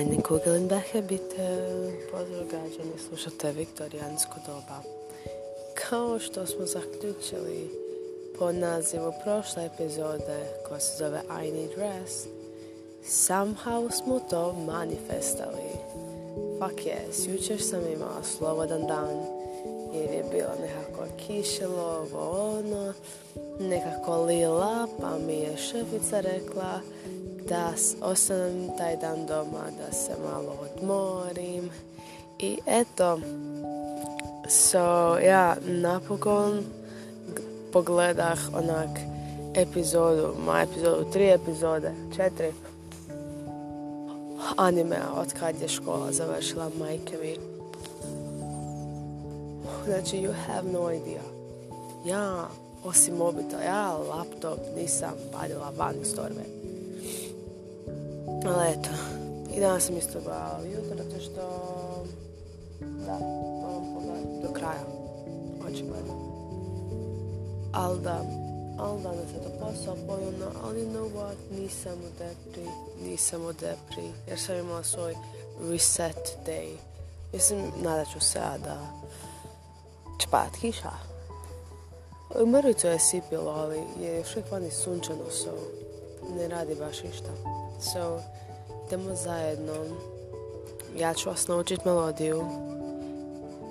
Ajne Kugelenbehe, bite pozdrav građani, slušate Viktorijansko doba. Kao što smo zaključili po nazivu prošle epizode koja se zove I Need Rest, somehow smo to manifestali. Fuck yes, jučer sam imala slobodan dan jer je bilo nekako kišilo, ovo ono, nekako lila, pa mi je šefica rekla da ostanem taj dan doma, da se malo odmorim. I eto, so ja napokon pogledah onak epizodu, ma epizodu, tri epizode, četiri animea od kad je škola završila majke mi. Znači, you have no idea. Ja, osim mobita, ja laptop nisam padila van iz torbe. Ali eto, i danas sam isto gledala jutro, zato što, da, moram pogledati do kraja, očigledno. Ali da, ali danas je to posao poljubno, ali know what, nisam u depri, nisam u depri, jer sam imala svoj reset day. Mislim, nadat ću se da će padat kiša. Mrvicu je sipilo, ali je još uvijek vani sunčano, so ne radi baš ništa. So, idemo zajedno. Ja ću vas naučiti melodiju.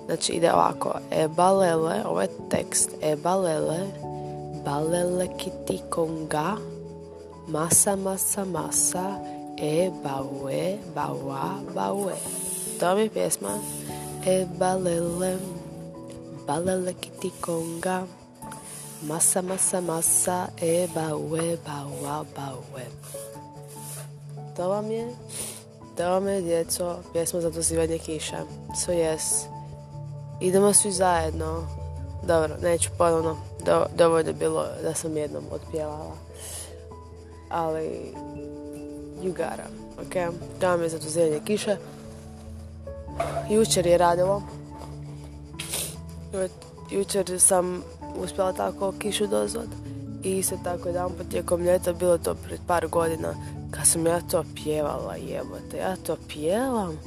Znači ide ovako. E balele, ovo je tekst. E balele, balele kiti konga, masa masa masa, e baue, baua, baue. To mi je pjesma. E balele, balele kiti konga, masa masa masa, e baue, baua, baue. To vam je, to vam je djeco, pjesma za dozivanje kiša. So yes. Idemo svi zajedno. Dobro, neću ponovno. Do, dovoljno bilo da sam jednom otpjevala. Ali, you gotta, ok? To vam je za dozivanje kiša. Jučer je radilo. Jučer sam uspjela tako kišu dozvat. I isto tako jedan tijekom ljeta, bilo to pred par godina, kad sam ja to pjevala, jebote, ja to pjevam.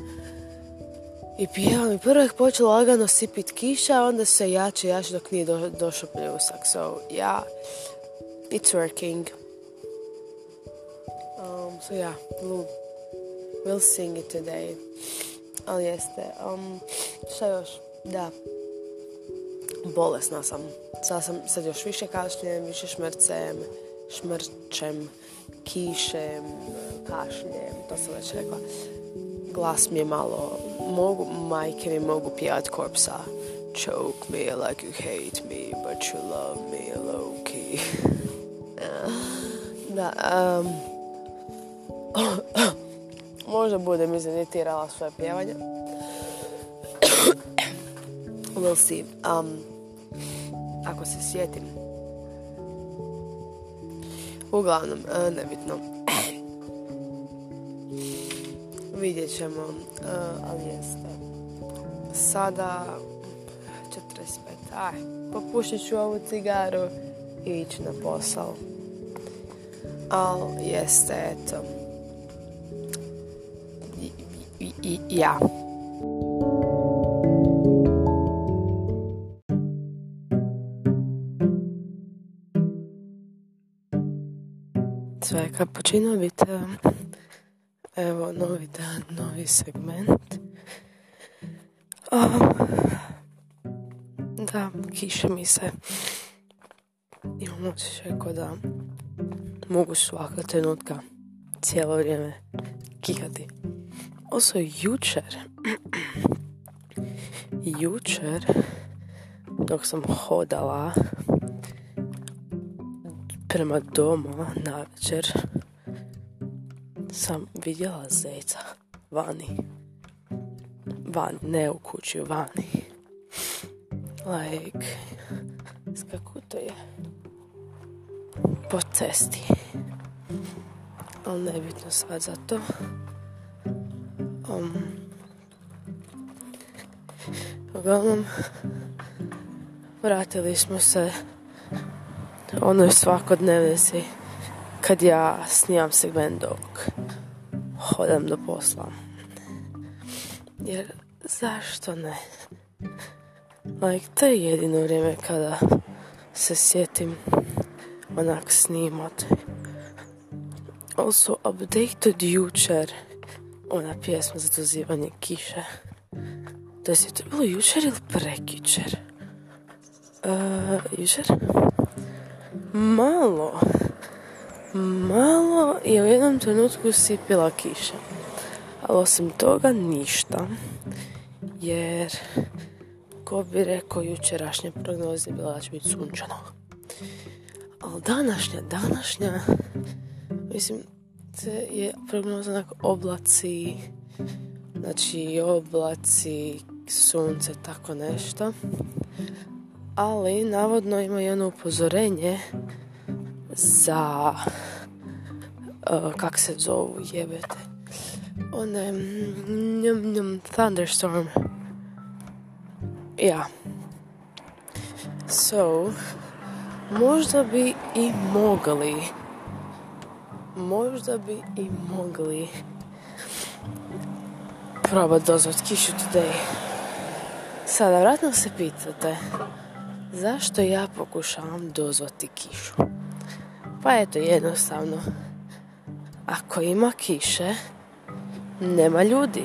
I pjevam i prvo je počela lagano sipit kiša, onda se jače, jače dok nije do, došao pljusak. So, yeah, it's working. Um, so yeah, we'll, we'll sing it today. Ali jeste, um, šta još? Da, bolesna sam. Sad sam sad još više kašljem, više šmrcem, šmrčem kišem, kašljem, to sam već rekla. Glas mi je malo, mogu, majke mi mogu pijat korpsa. Choke me like you hate me, but you love me low key. da, um, možda budem izeditirala svoje pjevanje. we'll see. Um, ako se sjetim Uglavnom, e, nebitno. Vidjet ćemo, e, ali jeste. Sada 45. Aj, popušit ću ovu cigaru i ići na posao. Ali jeste, eto. I, i, i, ja. Sve kapućino vidite evo novi dan, novi segment. Da, kiše mi se. Imam osjećaj ko da mogu svaka trenutka cijelo vrijeme kihati. Oso jučer. Jučer dok sam hodala prema domu na večer sam vidjela zeca vani. Vani, ne u kući, vani. Like, to je po cesti. Ali nebitno sad za to. Um, uglavnom, vratili smo se ono je svakodnevnici kad ja snimam segment dok hodam do posla. Jer zašto ne? Like, to je jedino vrijeme kada se sjetim onak snimat. Also, updated jučer ona pjesma za dozivanje kiše. To je to bilo jučer ili prekičer? Uh, jučer? Malo. Malo je u jednom trenutku sipila kiša. Ali osim toga ništa. Jer, ko bi rekao, jučerašnja prognoza bila da će biti sunčano. Ali današnja, današnja, mislim, te je prognoza onako oblaci, znači oblaci, sunce, tako nešto. Ali, navodno ima jedno upozorenje za, uh, kak se zovu, jebete, one, njum, njum, thunderstorm. Ja. So, možda bi i mogli, možda bi i mogli probati dozvat kišu today. Sada, vratno se pitate, zašto ja pokušavam dozvati kišu? Pa eto, jednostavno, ako ima kiše, nema ljudi.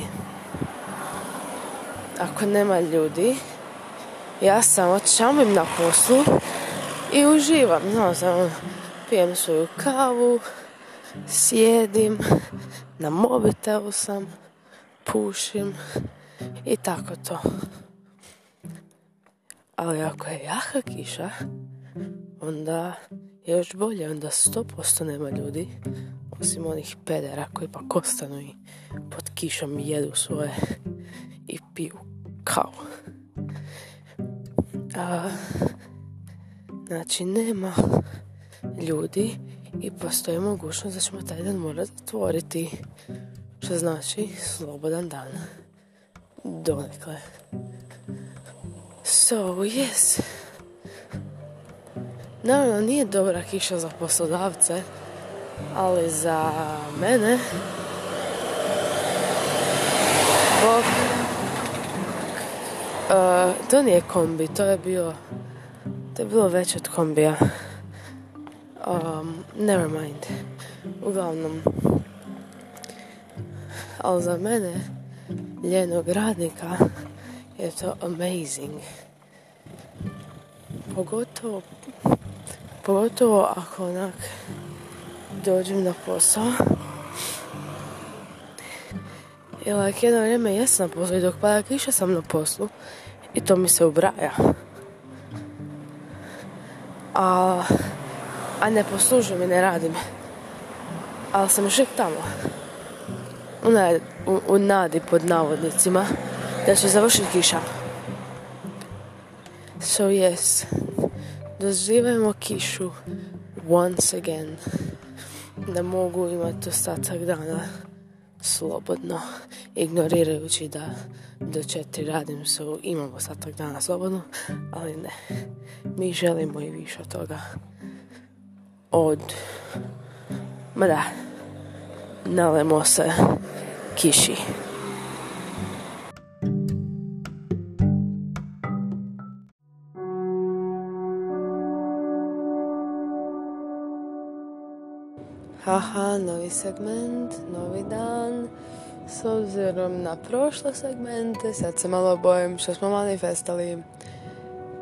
Ako nema ljudi, ja samo čamim na poslu i uživam. No, samo pijem svoju kavu, sjedim, na mobitelu sam, pušim i tako to. Ali ako je jaka kiša, onda je još bolje, onda 100% nema ljudi, osim onih pedera koji pa ostanu i pod kišom jedu svoje i piju kao. A, znači, nema ljudi i postoji mogućnost da ćemo taj dan morati zatvoriti, što znači slobodan dan. Donekle. So, yes. Naravno, nije dobra kiša za poslodavce, ali za mene. Bog. Uh, to nije kombi, to je bio to je bilo već od kombija. Um, never mind. Uglavnom ali za mene ljenog radnika je to amazing pogotovo pogotovo ako onak dođem na posao. I like, jedno vrijeme jesam na poslu i dok pada kiša sam na poslu i to mi se ubraja. A, a ne poslužujem i ne radim. Ali sam još tamo. U, u, u nadi pod navodnicima da će završiti kiša. So yes doživajmo kišu once again. Da mogu imati ostatak dana slobodno ignorirajući da do četiri radim su imamo ostatak dana slobodno ali ne. Mi želimo i više od toga. Od ma da nalemo se kiši Haha, novi segment, novi dan. S obzirom na prošle segmente, sad se malo bojim što smo manifestali.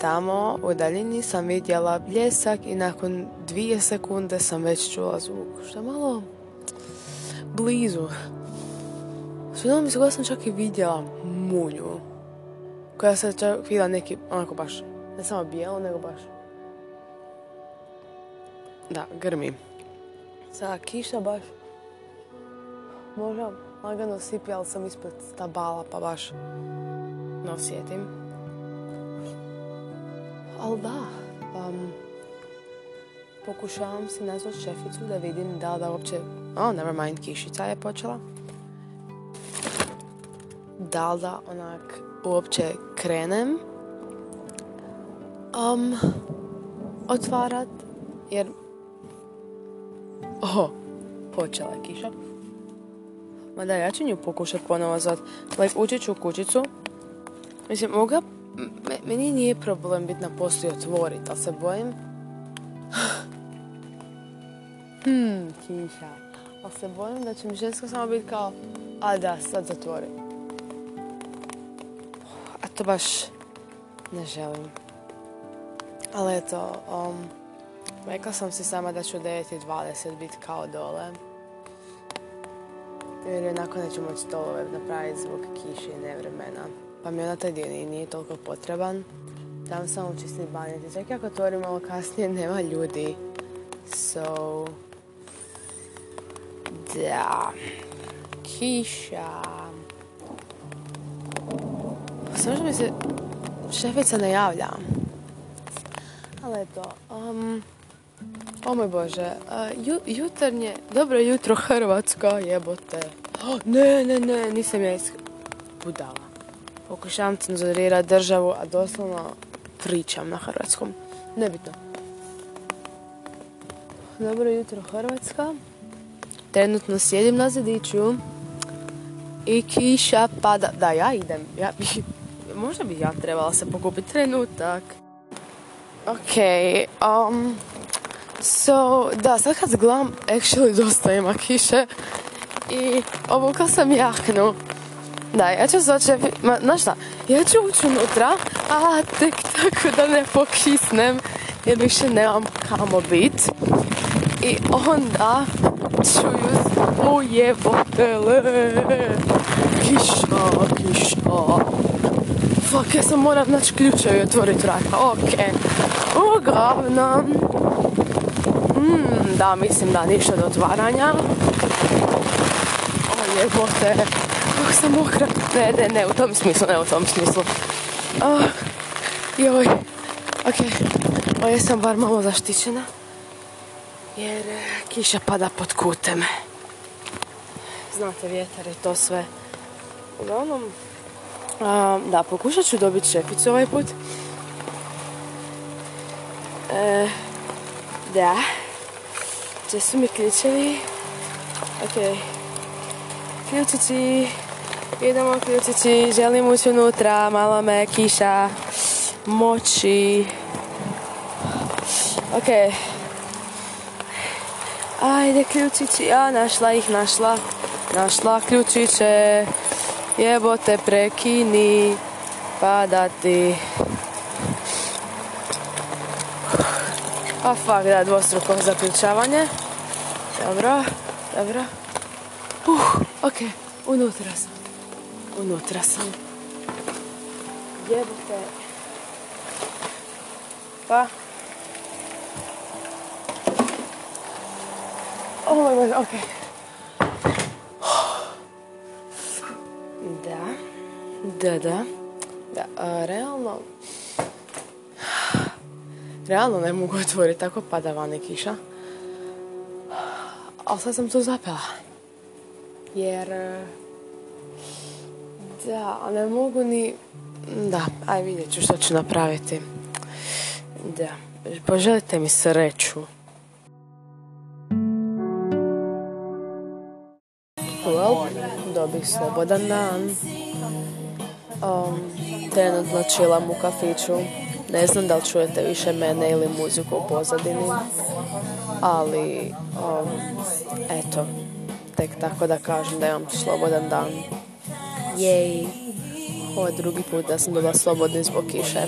Tamo u daljini sam vidjela bljesak i nakon dvije sekunde sam već čula zvuk. Što je malo blizu. Svidjela mi se sam čak i vidjela munju. Koja se čak vidjela neki, onako baš, ne samo bijelo, nego baš. Da, grmi. Sada kiša baš možda lagano sipi, ali sam ispred stabala pa baš ne osjetim. Ali da, um, pokušavam si nazvati šeficu da vidim da da uopće... Oh, never mind, kišica je počela. Da li da onak uopće krenem um, otvarat, jer Oh, počela je kiša. Ma da, ja ću nju pokušat ponovo zvat. Like, ući ću u kućicu. Mislim, moga... meni nije problem biti na poslu i otvorit, ali se bojim... hmm, kiša. Ali se bojim da će mi ženska samo biti kao... A da, sad zatvori. A to baš ne želim. Ali eto, um, rekla sam si sama da ću 9.20 biti kao dole. Jer onako neću moći stolove napraviti zbog kiše i nevremena. Pa mi onda taj dio nije toliko potreban. Tam samo čisti banjeti. Čak ako otvorim malo kasnije, nema ljudi. So... Da... Kiša... Samo mi se šefica ne javlja. Ali eto, um, o moj Bože, uh, jutarnje, dobro jutro Hrvatska, jebote. ne, ne, ne, nisam ja isk... budala. Pokušavam cenzurirati državu, a doslovno pričam na hrvatskom. Nebitno. Dobro jutro Hrvatska. Trenutno sjedim na zadiću i kiša pada. Da, ja idem. Ja možda bi ja trebala se pokupiti trenutak. Ok, um, so, da, sad kad gledam, actually dosta ima kiše i obukla sam jaknu. Da, ja ću sad ma, znaš šta, ja ću ući unutra, a tek tako da ne pokisnem, jer više nemam kamo bit. I onda ću ju ujebotele. Kiša, kiša. Fuck, ja sam moram naći ključe i otvoriti vrata. Ok. Uglavnom. Mm, da, mislim da ništa do otvaranja. O jebote. Kako sam mokra. Ne, ne, ne, u tom smislu, ne u tom smislu. Oh, joj. Ok. O, jesam bar malo zaštićena. Jer eh, kiša pada pod kutem. Znate, vjetar je to sve. Uglavnom, da, pokušat ću dobiti šeficu ovaj put. E, da. Gdje su mi ključevi? Ok. Ključići. Idemo ključići. Želim ući unutra. Malo me kiša. Moći. Ok. Ajde ključići. A, našla ih, našla. Našla ključiće. Jebote, prekini padati. A fak, da, dvostruko zaključavanje. Dobro, dobro. Uh, ok, unutra sam. Unutra sam. Jebote. Pa. Oh moj Bože, okej. Okay. Da, da. Da, a, realno... Realno ne mogu otvoriti, tako pada vani kiša. Ali sad sam to zapela. Jer... Da, ne mogu ni... Da, aj vidjet ću što ću napraviti. Da, poželite mi sreću. Well, dobih slobodan dan. Um, trenutno čilam u kafiću. Ne znam da li čujete više mene ili muziku u pozadini. Ali, um, eto, tek tako da kažem da imam slobodan dan. Jej, ovo je drugi put da sam bila slobodni zbog kiše.